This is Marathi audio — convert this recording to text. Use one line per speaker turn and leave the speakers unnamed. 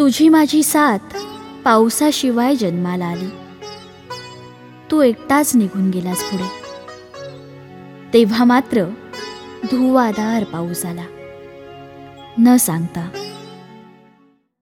तुझी माझी साथ पावसाशिवाय जन्माला आली. तू एकटाच निघून गेलास पुढे. तेव्हा मात्र धुवादार पाऊस आला. न सांगता